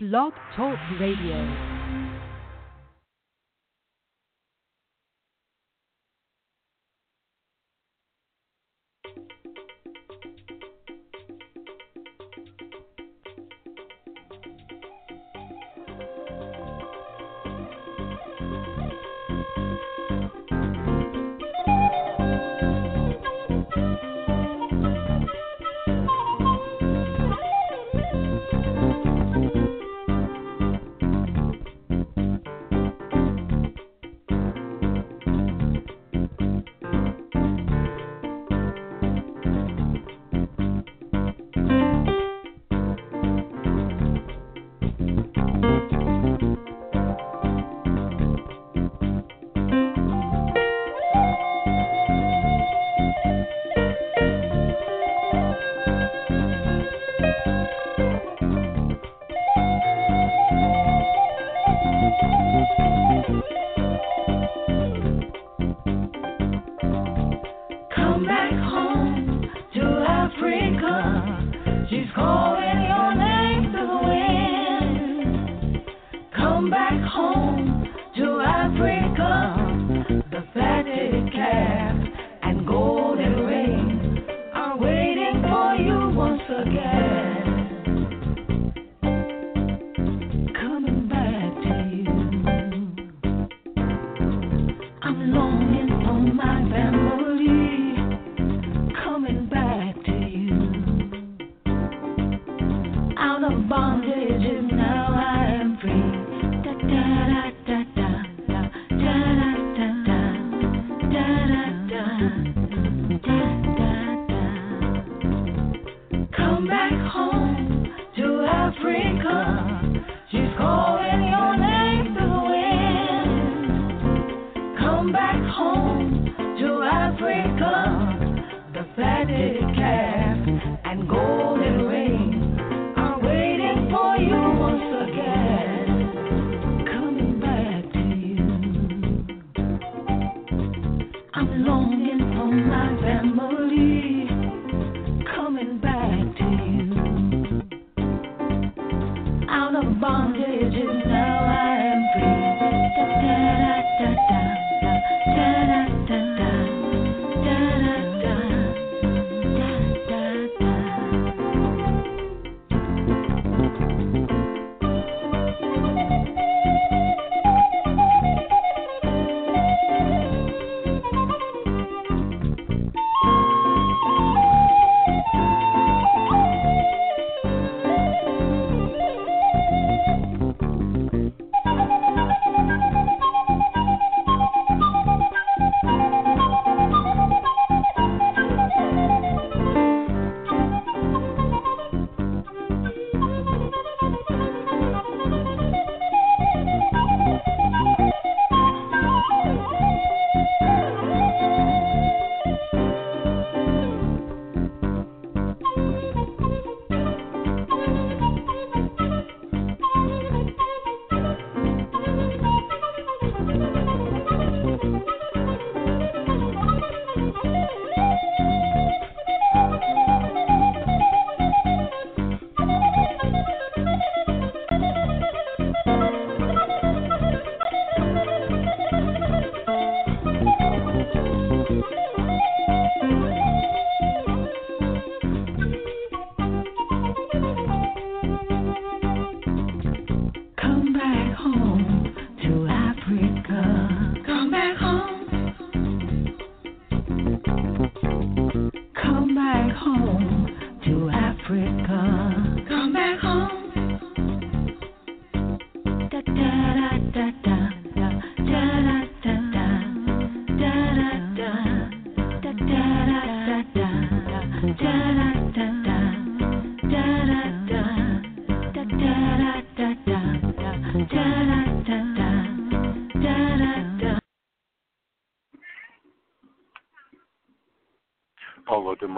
Blog Talk Radio.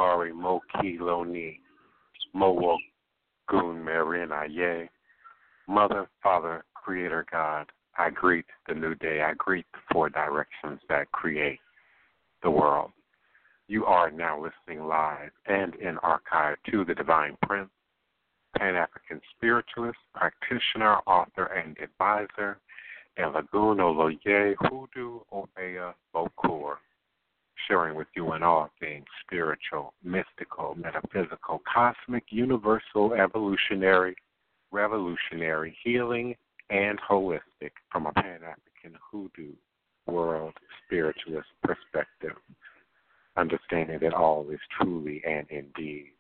Mari, Mo Kilo Ni, Mo Goon Marin Aye. Mother, Father, Creator God, I greet the new day. I greet the four directions that create the world. You are now listening live and in archive to the Divine Prince, Pan African spiritualist, practitioner, author, and advisor, and Elegun Oloye Hoodoo Obeah Bokor sharing with you in all things spiritual, mystical, metaphysical, cosmic, universal, evolutionary, revolutionary, healing, and holistic from a Pan African hoodoo world spiritualist perspective, understanding that all is truly and indeed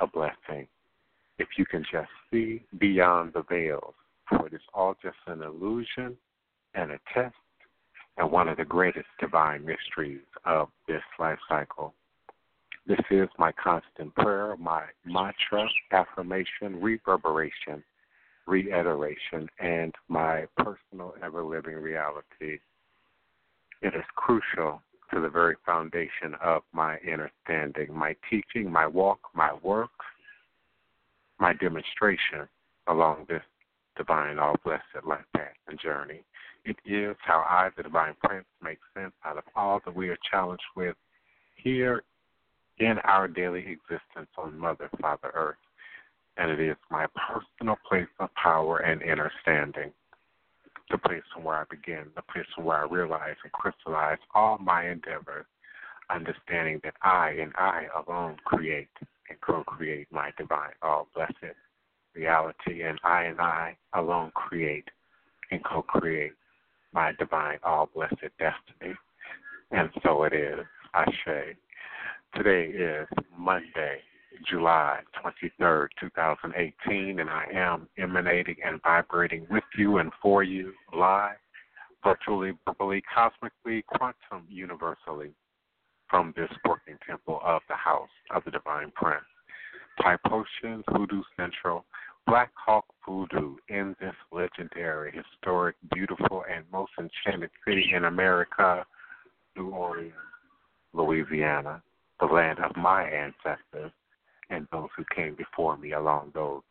a blessing. If you can just see beyond the veils, for it is all just an illusion and a test and one of the greatest divine mysteries of this life cycle. This is my constant prayer, my mantra, affirmation, reverberation, reiteration, and my personal ever living reality. It is crucial to the very foundation of my understanding, my teaching, my walk, my work, my demonstration along this divine, all blessed life path and journey. It is how I, the divine prince, make sense out of all that we are challenged with here in our daily existence on Mother, Father Earth. And it is my personal place of power and understanding, the place from where I begin, the place from where I realize and crystallize all my endeavors, understanding that I and I alone create and co create my divine, all blessed reality, and I and I alone create and co create my divine, all blessed destiny. And so it is, I say. Today is Monday, July 23rd, 2018, and I am emanating and vibrating with you and for you live, virtually, verbally, cosmically, quantum, universally from this working temple of the house of the Divine Prince. Thai Potions, Voodoo Central, Black Hawk Voodoo in this legendary, historic, beautiful, and most enchanted city in America, New Orleans, Louisiana, the land of my ancestors and those who came before me, along those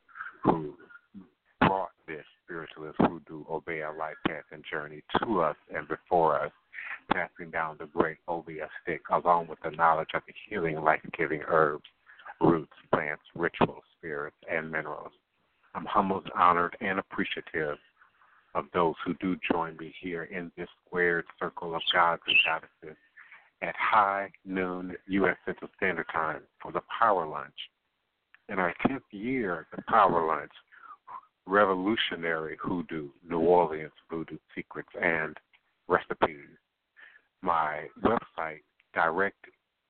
who brought this spiritualist voodoo Obeah life path and journey to us and before us passing down the great Obeah stick, along with the knowledge of the healing, life giving herbs, roots, plants, rituals, spirits, and minerals. I'm humbled, honored, and appreciative of those who do join me here in this squared circle of gods and goddesses at high noon U.S. Central Standard Time for the Power Lunch. In our 10th year, the Power Lunch, Revolutionary Hoodoo, New Orleans Voodoo Secrets and Recipes my website direct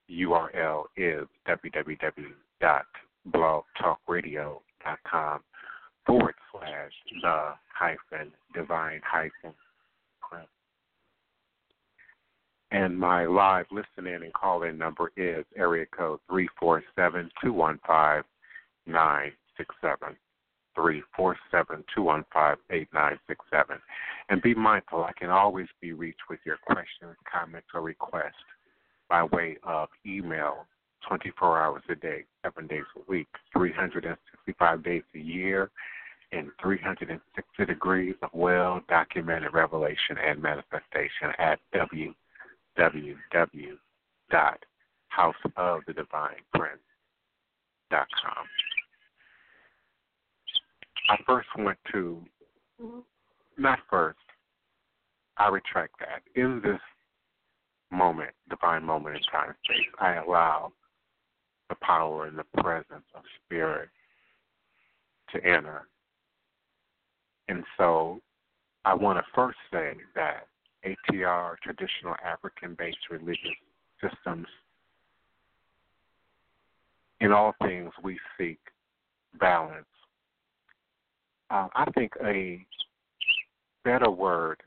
URL is www.blogtalkradio.com forward slash the hyphen divine hyphen prince. And my live listening and call in number is area code three four seven two one five nine six seven three four seven two one five eight nine six seven. And be mindful, I can always be reached with your questions, comments, or requests by way of email 24 hours a day, seven days a week, 365 days a year, in 360 degrees of well documented revelation and manifestation at www.houseofthedivineprince.com. I first went to, not first, I retract that. In this moment, divine moment in time and space, I allow the power and the presence of spirit to enter. And so I want to first say that ATR, traditional African based religious systems, in all things we seek balance uh, I think a better word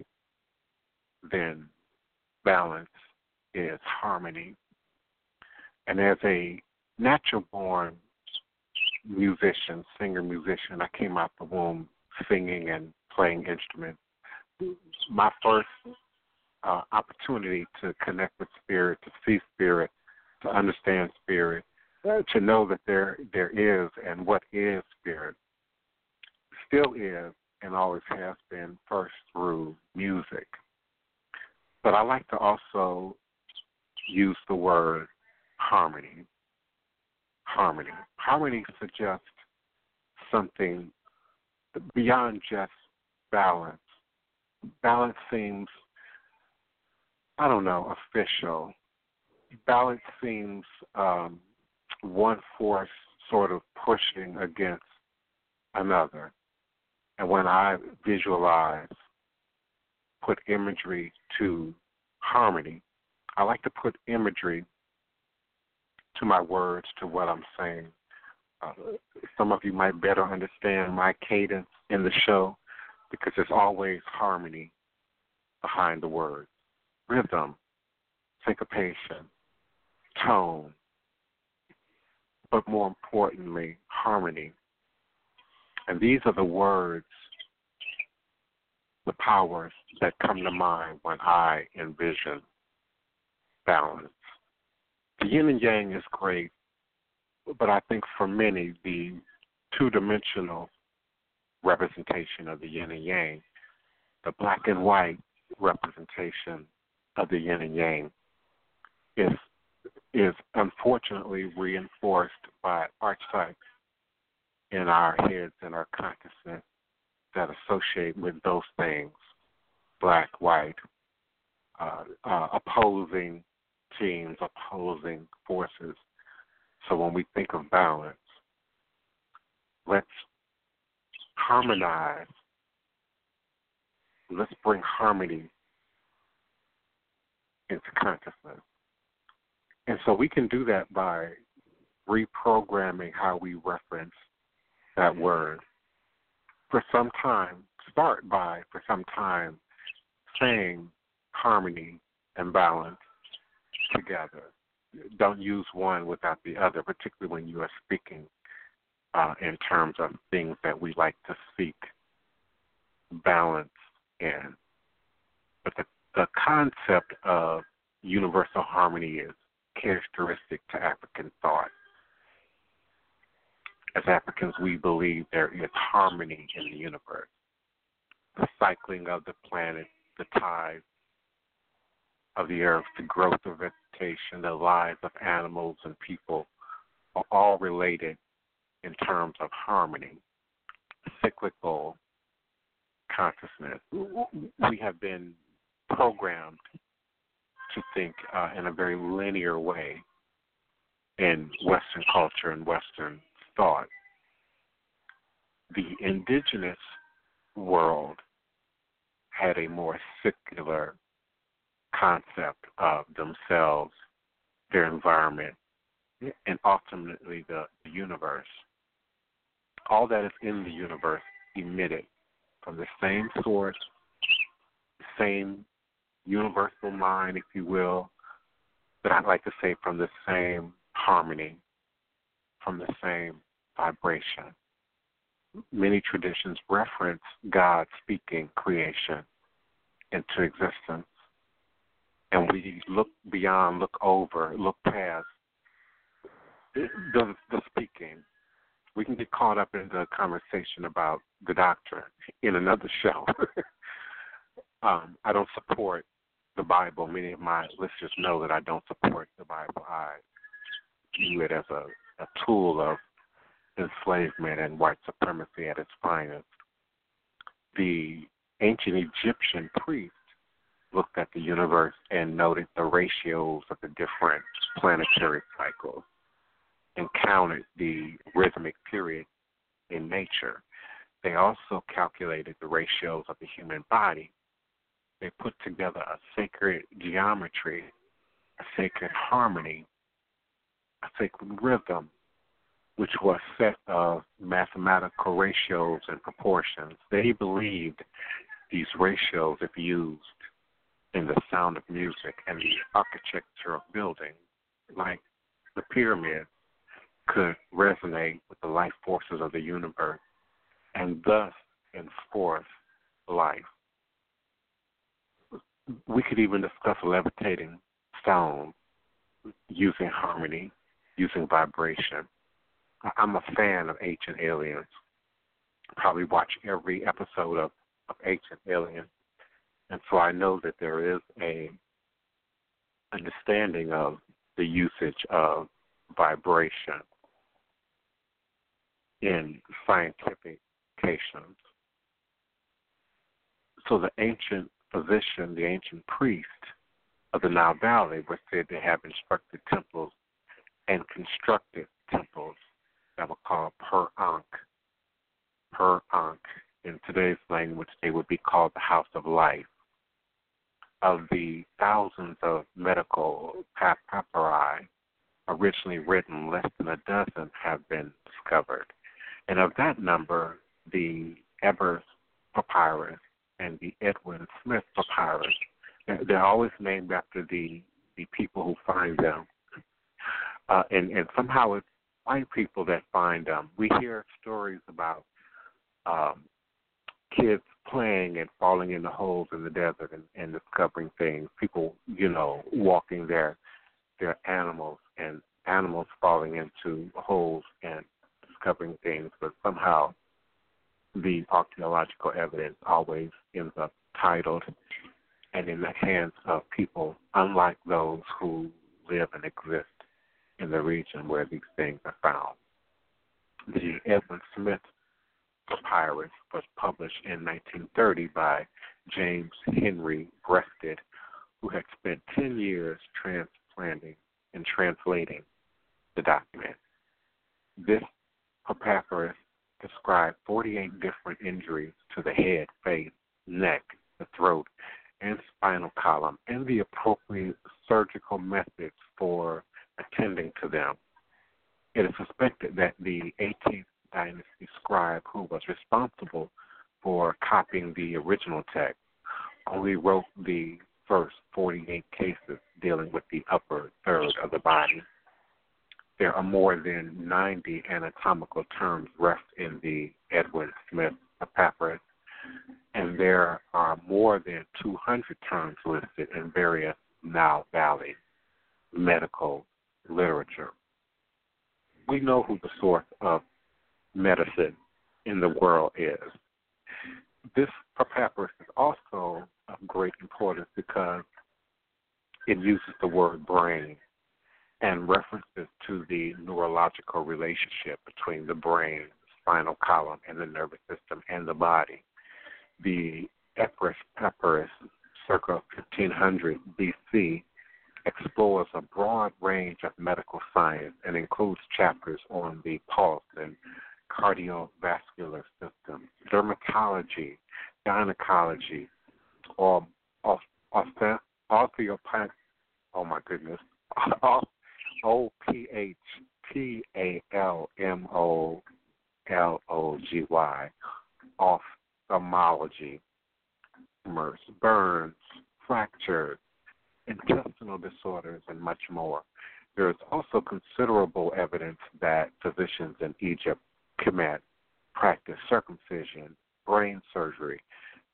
than balance is harmony. And as a natural born musician, singer musician, I came out the womb singing and playing instruments. My first uh, opportunity to connect with spirit, to see spirit, to understand spirit, uh, to know that there there is and what is spirit still is and always has been first through music. But I like to also use the word harmony. Harmony. Harmony suggests something beyond just balance. Balance seems, I don't know, official. Balance seems um, one force sort of pushing against another. And when I visualize, put imagery to harmony, I like to put imagery to my words, to what I'm saying. Uh, some of you might better understand my cadence in the show because there's always harmony behind the words rhythm, syncopation, tone, but more importantly, harmony. And these are the words, the powers that come to mind when I envision balance. The yin and yang is great, but I think for many, the two dimensional representation of the yin and yang, the black and white representation of the yin and yang, is is unfortunately reinforced by archetypes in our heads and our consciousness that associate with those things black, white, uh, uh, opposing teams, opposing forces. So when we think of balance, let's harmonize. Let's bring harmony into consciousness. And so we can do that by reprogramming how we reference that mm-hmm. word. For some time, start by, for some time, saying harmony and balance together. Don't use one without the other, particularly when you are speaking uh, in terms of things that we like to seek balance in. But the, the concept of universal harmony is characteristic to African thought. As Africans, we believe there is harmony in the universe. The cycling of the planet, the tides of the earth, the growth of vegetation, the lives of animals and people are all related in terms of harmony, cyclical consciousness. We have been programmed to think uh, in a very linear way in Western culture and Western thought. The indigenous world had a more secular concept of themselves, their environment, and ultimately the, the universe. All that is in the universe emitted from the same source, same universal mind, if you will, but I'd like to say from the same harmony, from the same vibration. Many traditions reference God speaking creation into existence. And we look beyond, look over, look past the, the speaking. We can get caught up in the conversation about the doctrine in another show. um, I don't support the Bible. Many of my listeners know that I don't support the Bible. I view it as a, a tool of enslavement and white supremacy at its finest. The ancient Egyptian priests looked at the universe and noted the ratios of the different planetary cycles and counted the rhythmic period in nature. They also calculated the ratios of the human body they put together a sacred geometry, a sacred harmony, a sacred rhythm, which was a set of mathematical ratios and proportions. They believed these ratios, if used in the sound of music and the architecture of buildings, like the pyramids, could resonate with the life forces of the universe and thus enforce life we could even discuss levitating sound using harmony, using vibration. I'm a fan of Ancient Aliens. Probably watch every episode of, of Ancient Aliens, and so I know that there is a understanding of the usage of vibration in scientific cations. So the ancient physician, the ancient priest of the Nile Valley were said to have instructed temples and constructed temples that were called per Ankh. Per Ankh. In today's language, they would be called the House of Life. Of the thousands of medical papyri originally written, less than a dozen have been discovered. And of that number, the Ebers papyrus and the Edwin Smith papyrus, they're always named after the the people who find them. Uh, and, and somehow it's white people that find them. We hear stories about um, kids playing and falling in the holes in the desert and, and discovering things. People, you know, walking their their animals and animals falling into holes and discovering things, but somehow the archaeological evidence always ends up titled and in the hands of people unlike those who live and exist in the region where these things are found. The Edwin Smith papyrus was published in 1930 by James Henry Breasted, who had spent 10 years transplanting and translating the document. This papyrus described 48 different injuries to the head, face, neck, the throat, and spinal column, and the appropriate surgical methods for attending to them. It is suspected that the 18th dynasty scribe who was responsible for copying the original text only wrote the first 48 cases dealing with the upper third of the body. There are more than 90 anatomical terms rest in the Edwin Smith papyrus, and there are more than 200 terms listed in various Nile Valley medical literature. We know who the source of medicine in the world is. This papyrus is also of great importance because it uses the word brain and references to the neurological relationship between the brain, spinal column, and the nervous system and the body. The Ebers Papyrus, circa 1500 BC, explores a broad range of medical science and includes chapters on the pulse and cardiovascular system, dermatology, gynecology, or osteopathy. Oh my goodness, O P H T A L M O L O G Y, ophthalmology, tumors, burns, fractures, intestinal disorders, and much more. There is also considerable evidence that physicians in Egypt commit, practiced circumcision, brain surgery,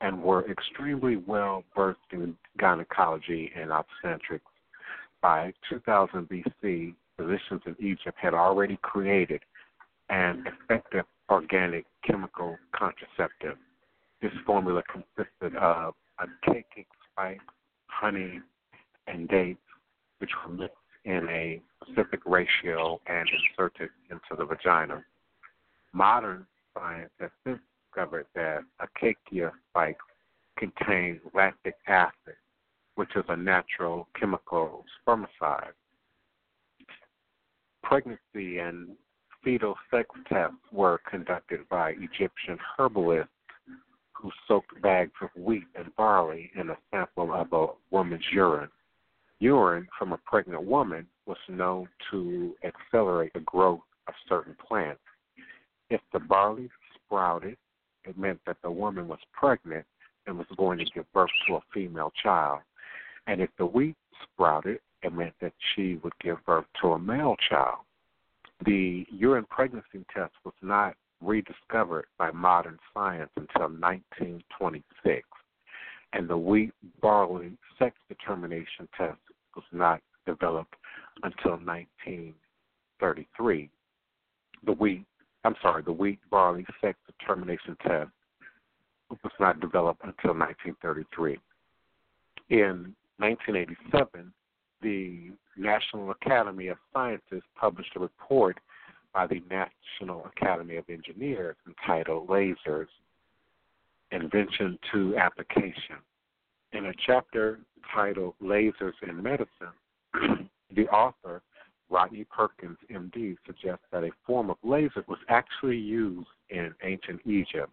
and were extremely well versed in gynecology and obstetrics by 2000 BC, physicians in Egypt had already created an effective organic chemical contraceptive. This formula consisted of a caking spice, honey, and dates, which were mixed in a specific ratio and inserted into the vagina. Modern science has since discovered that acacia spike contains lactic acid, which is a natural chemical spermicide. Pregnancy and fetal sex tests were conducted by Egyptian herbalists who soaked bags of wheat and barley in a sample of a woman's urine. Urine from a pregnant woman was known to accelerate the growth of certain plants. If the barley sprouted, it meant that the woman was pregnant and was going to give birth to a female child. And if the wheat sprouted, it meant that she would give birth to a male child. The urine pregnancy test was not rediscovered by modern science until 1926, and the wheat barley sex determination test was not developed until 1933. The wheat, I'm sorry, the wheat barley sex determination test was not developed until 1933. In 1987, the National Academy of Sciences published a report by the National Academy of Engineers entitled Lasers Invention to Application. In a chapter titled Lasers in Medicine, the author, Rodney Perkins, MD, suggests that a form of laser was actually used in ancient Egypt.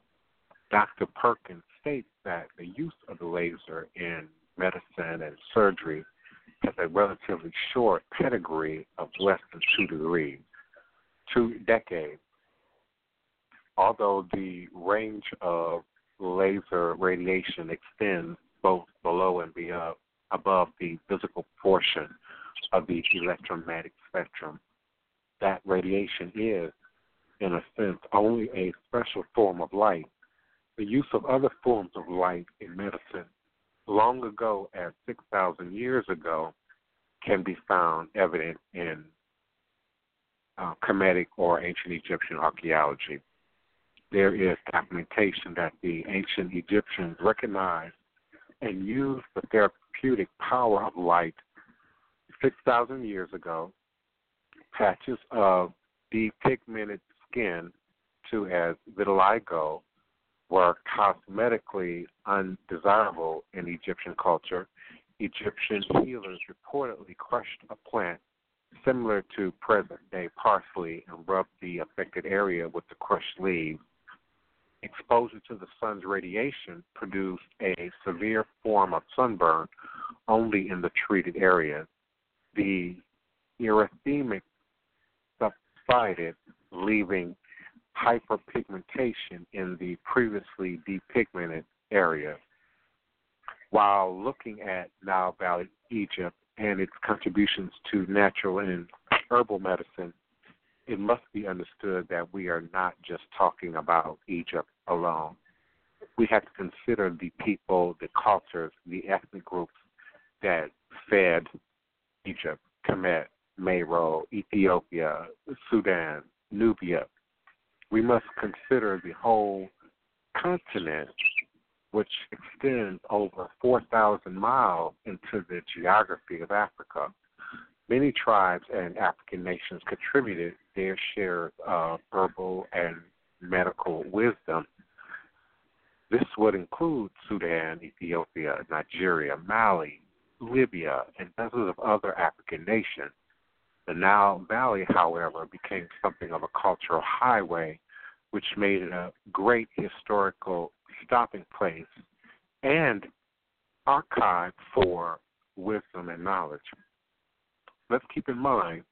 Dr. Perkins states that the use of the laser in medicine and surgery has a relatively short pedigree of less than two degrees, two decades. Although the range of laser radiation extends both below and beyond, uh, above the physical portion of the electromagnetic spectrum, that radiation is, in a sense, only a special form of light. The use of other forms of light in medicine long ago as 6,000 years ago can be found evident in uh, Kemetic or ancient Egyptian archaeology. There is documentation that the ancient Egyptians recognized and used the therapeutic power of light 6,000 years ago. Patches of depigmented skin, to as vitiligo, were cosmetically undesirable in Egyptian culture, Egyptian healers reportedly crushed a plant similar to present day parsley and rubbed the affected area with the crushed leaves. Exposure to the sun's radiation produced a severe form of sunburn only in the treated areas. The erythema subsided, leaving hyperpigmentation in the previously depigmented area. While looking at Nile Valley, Egypt, and its contributions to natural and herbal medicine, it must be understood that we are not just talking about Egypt alone. We have to consider the people, the cultures, the ethnic groups that fed Egypt, Kemet, Meroe, Ethiopia, Sudan, Nubia, we must consider the whole continent, which extends over 4,000 miles into the geography of Africa. Many tribes and African nations contributed their share of herbal and medical wisdom. This would include Sudan, Ethiopia, Nigeria, Mali, Libya, and dozens of other African nations. The Nile Valley, however, became something of a cultural highway, which made it a great historical stopping place and archive for wisdom and knowledge. Let's keep in mind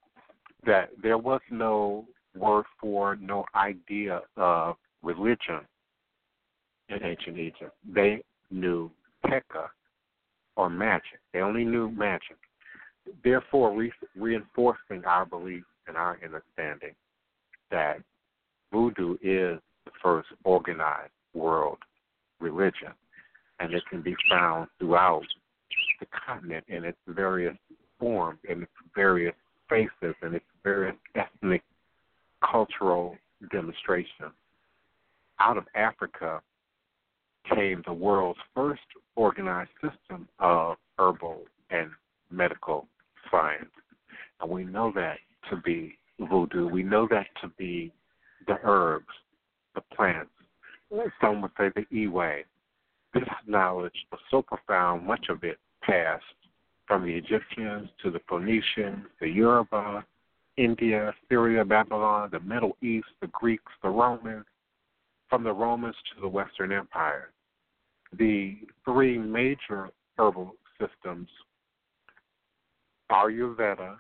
that there was no word for, no idea of religion in ancient Egypt. They knew Heka or magic. They only knew magic therefore re- reinforcing our belief and our understanding that voodoo is the first organized world religion, and it can be found throughout the continent in its various forms, in its various faces, and its various ethnic, cultural demonstrations. Out of Africa came the world's first organized system of herbal and medical science. And we know that to be voodoo. We know that to be the herbs, the plants. Some would say the E-way. This knowledge was so profound, much of it passed from the Egyptians to the Phoenicians, the Yoruba, India, Syria, Babylon, the Middle East, the Greeks, the Romans, from the Romans to the Western Empire. The three major herbal systems Ayurveda,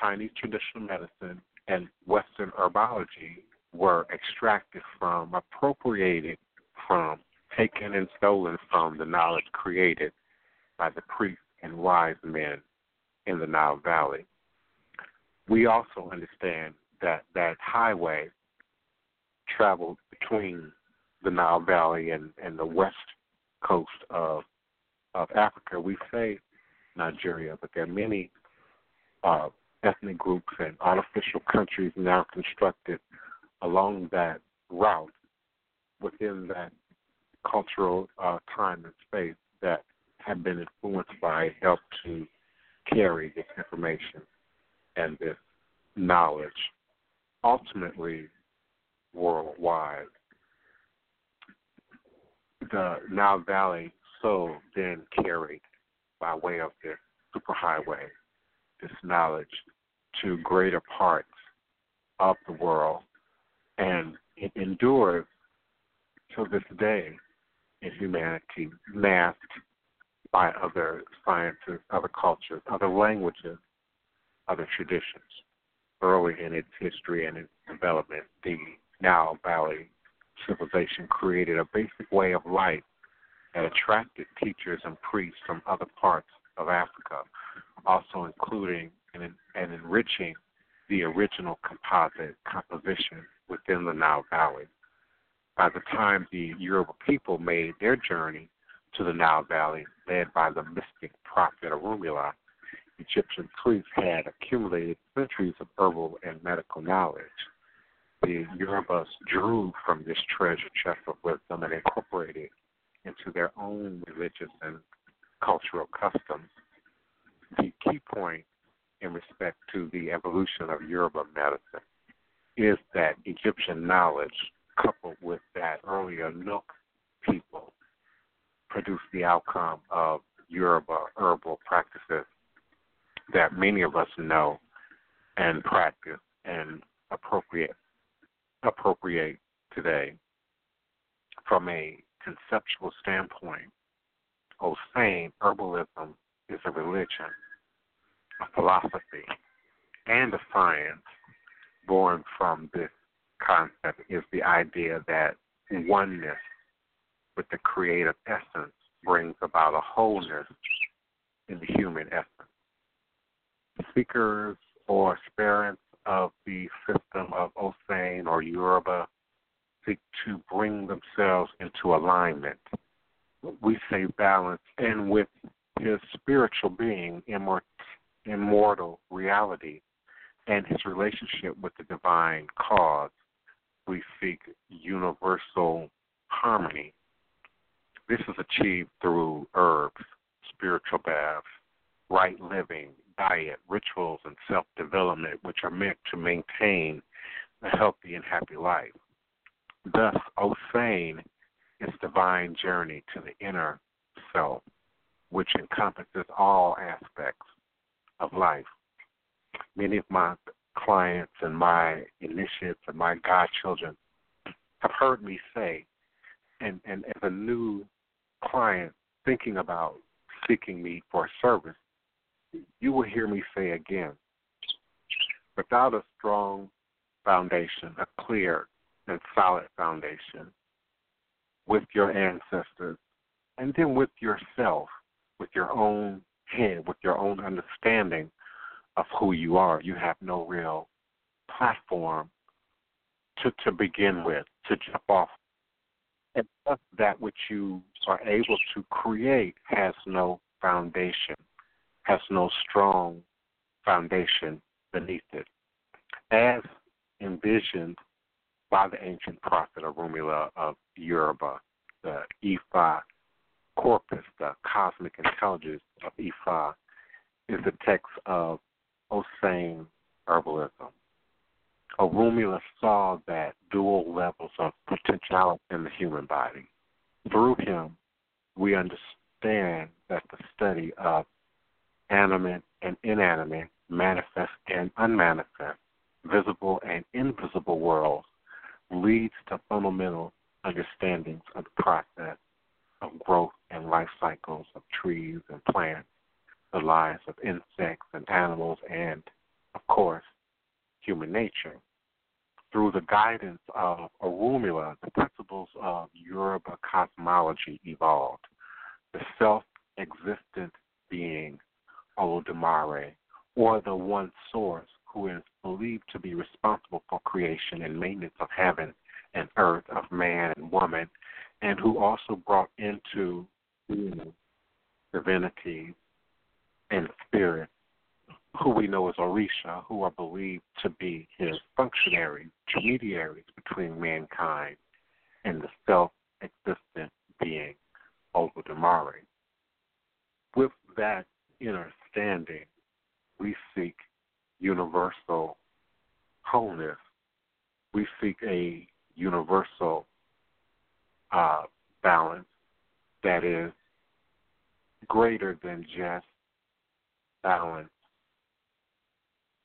Chinese traditional medicine, and Western herbology were extracted from, appropriated from, taken and stolen from the knowledge created by the priests and wise men in the Nile Valley. We also understand that that highway traveled between the Nile Valley and, and the west coast of of Africa. We say Nigeria, but there are many uh, ethnic groups and artificial countries now constructed along that route within that cultural uh, time and space that have been influenced by help to carry this information and this knowledge ultimately worldwide. The Nile Valley soul then carried by way of the superhighway this knowledge to greater parts of the world, and it endures to this day in humanity, masked by other sciences, other cultures, other languages, other traditions. Early in its history and its development, the Nile Valley civilization created a basic way of life that attracted teachers and priests from other parts of Africa, also including and, and enriching the original composite composition within the Nile Valley. By the time the Yoruba people made their journey to the Nile Valley, led by the mystic prophet Orunmila, Egyptian priests had accumulated centuries of herbal and medical knowledge. The Yorubas drew from this treasure chest of wisdom and incorporated into their own religious and cultural customs. The key point in respect to the evolution of Yoruba medicine is that Egyptian knowledge, coupled with that earlier Nok people, produced the outcome of Yoruba herbal practices that many of us know and practice and appropriate appropriate today from a conceptual standpoint, Osain herbalism is a religion, a philosophy, and a science born from this concept is the idea that oneness with the creative essence brings about a wholeness in the human essence. Seekers or aspirants of the system of Osain or Yoruba seek to bring themselves into alignment. We say balance, and with his spiritual being, immort- immortal reality, and his relationship with the divine cause, we seek universal harmony. This is achieved through herbs, spiritual baths, right living, diet, rituals, and self development, which are meant to maintain a healthy and happy life. Thus, Osain is divine journey to the inner self, which encompasses all aspects of life. Many of my clients and my initiates and my godchildren have heard me say, and, and as a new client thinking about seeking me for service, you will hear me say again, without a strong foundation, a clear and solid foundation with your ancestors, and then with yourself, with your own head, with your own understanding of who you are. You have no real platform to, to begin with, to jump off. And that which you are able to create has no foundation, has no strong foundation beneath it. As envisioned by the ancient prophet Orunmila of Yoruba, the Ifa corpus, the cosmic intelligence of Ifa, is the text of Osain herbalism. Orunmila saw that dual levels of potentiality in the human body. Through him, we understand that the study of animate and inanimate, manifest and unmanifest, visible and invisible worlds leads to fundamental understandings of the process of growth and life cycles of trees and plants, the lives of insects and animals, and, of course, human nature. Through the guidance of Orunmila, the principles of Yoruba cosmology evolved. The self existent being, Olodumare, or the one source, who is believed to be responsible for creation and maintenance of heaven and earth, of man and woman, and who also brought into being divinity and spirit, who we know as Orisha, who are believed to be his functionaries, intermediaries between mankind and the self existent being, Olodumare. With that understanding, we seek universal wholeness we seek a universal uh, balance that is greater than just balance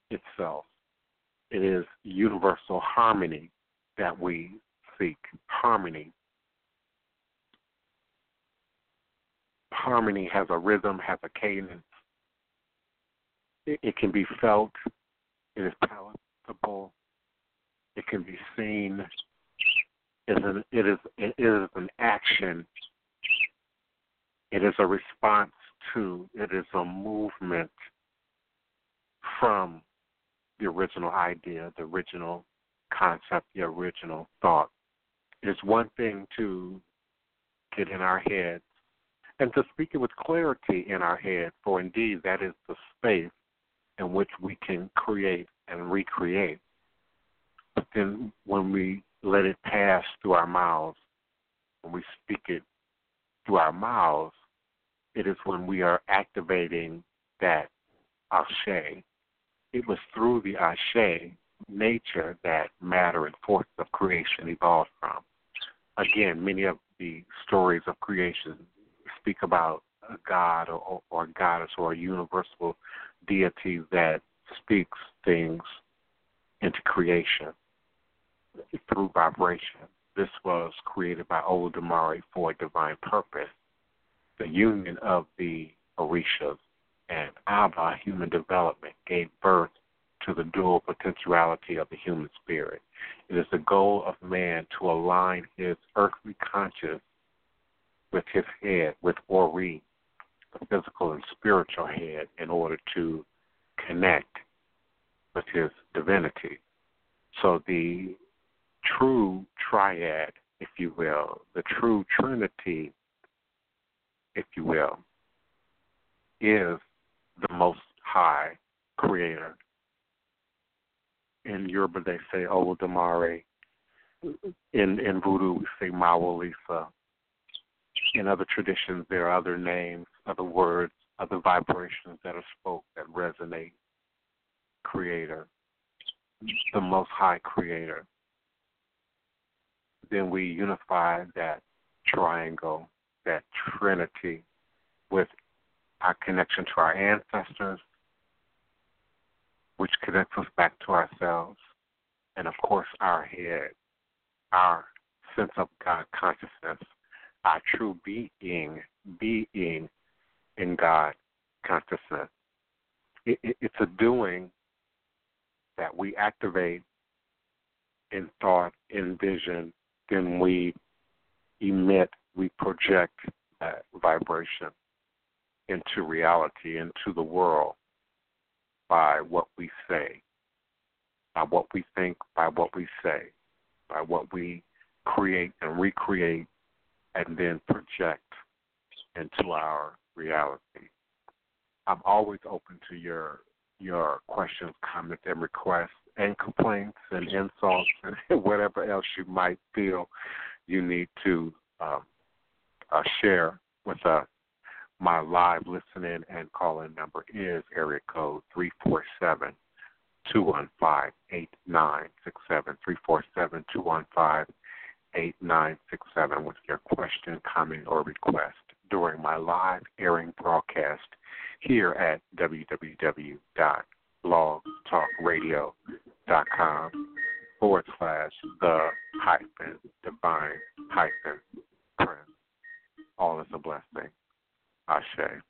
itself. It is universal harmony that we seek. Harmony. Harmony has a rhythm, has a cadence. It, it can be felt. It is palatable. It can be seen. It is, an, it is it is an action. It is a response to. It is a movement from the original idea, the original concept, the original thought. It's one thing to get in our heads and to speak it with clarity in our head, for indeed that is the space in which we can create and recreate. But then when we let it pass through our mouths, when we speak it through our mouths, it is when we are activating that ashe. It was through the ashe nature that matter and forces of creation evolved from. Again, many of the stories of creation speak about a God or, or a goddess or a universal deity that speaks things into creation through vibration. This was created by Olodumare for a divine purpose. The union of the Orishas and Abba, human development, gave birth to the dual potentiality of the human spirit. It is the goal of man to align his earthly conscious with his head, with Ori, the physical and spiritual head, in order to connect with his divinity. So the true triad, if you will, the true trinity, if you will, is the most high creator in Yoruba they say oh, Olodumare. In in Voodoo we say Mawu-Lisa. In other traditions there are other names, other words, other vibrations that are spoke that resonate. Creator, the Most High Creator. Then we unify that triangle, that trinity, with our connection to our ancestors, which connects us back to ourselves, and of course, our head, our sense of God consciousness, our true being, being in God consciousness. It, it, it's a doing that we activate in thought, in vision, then we emit, we project that vibration into reality, into the world by what we say, by what we think, by what we say, by what we create and recreate and then project into our reality. I'm always open to your your questions, comments, and requests, and complaints, and insults, and whatever else you might feel you need to um, uh, share with us. My live listening and calling number is area code three four seven two one five eight nine six seven three four seven two one five eight nine six seven with your question, comment, or request during my live airing broadcast here at www.blogtalkradio.com forward slash the hyphen divine hyphen prince. All is a blessing. Ashe.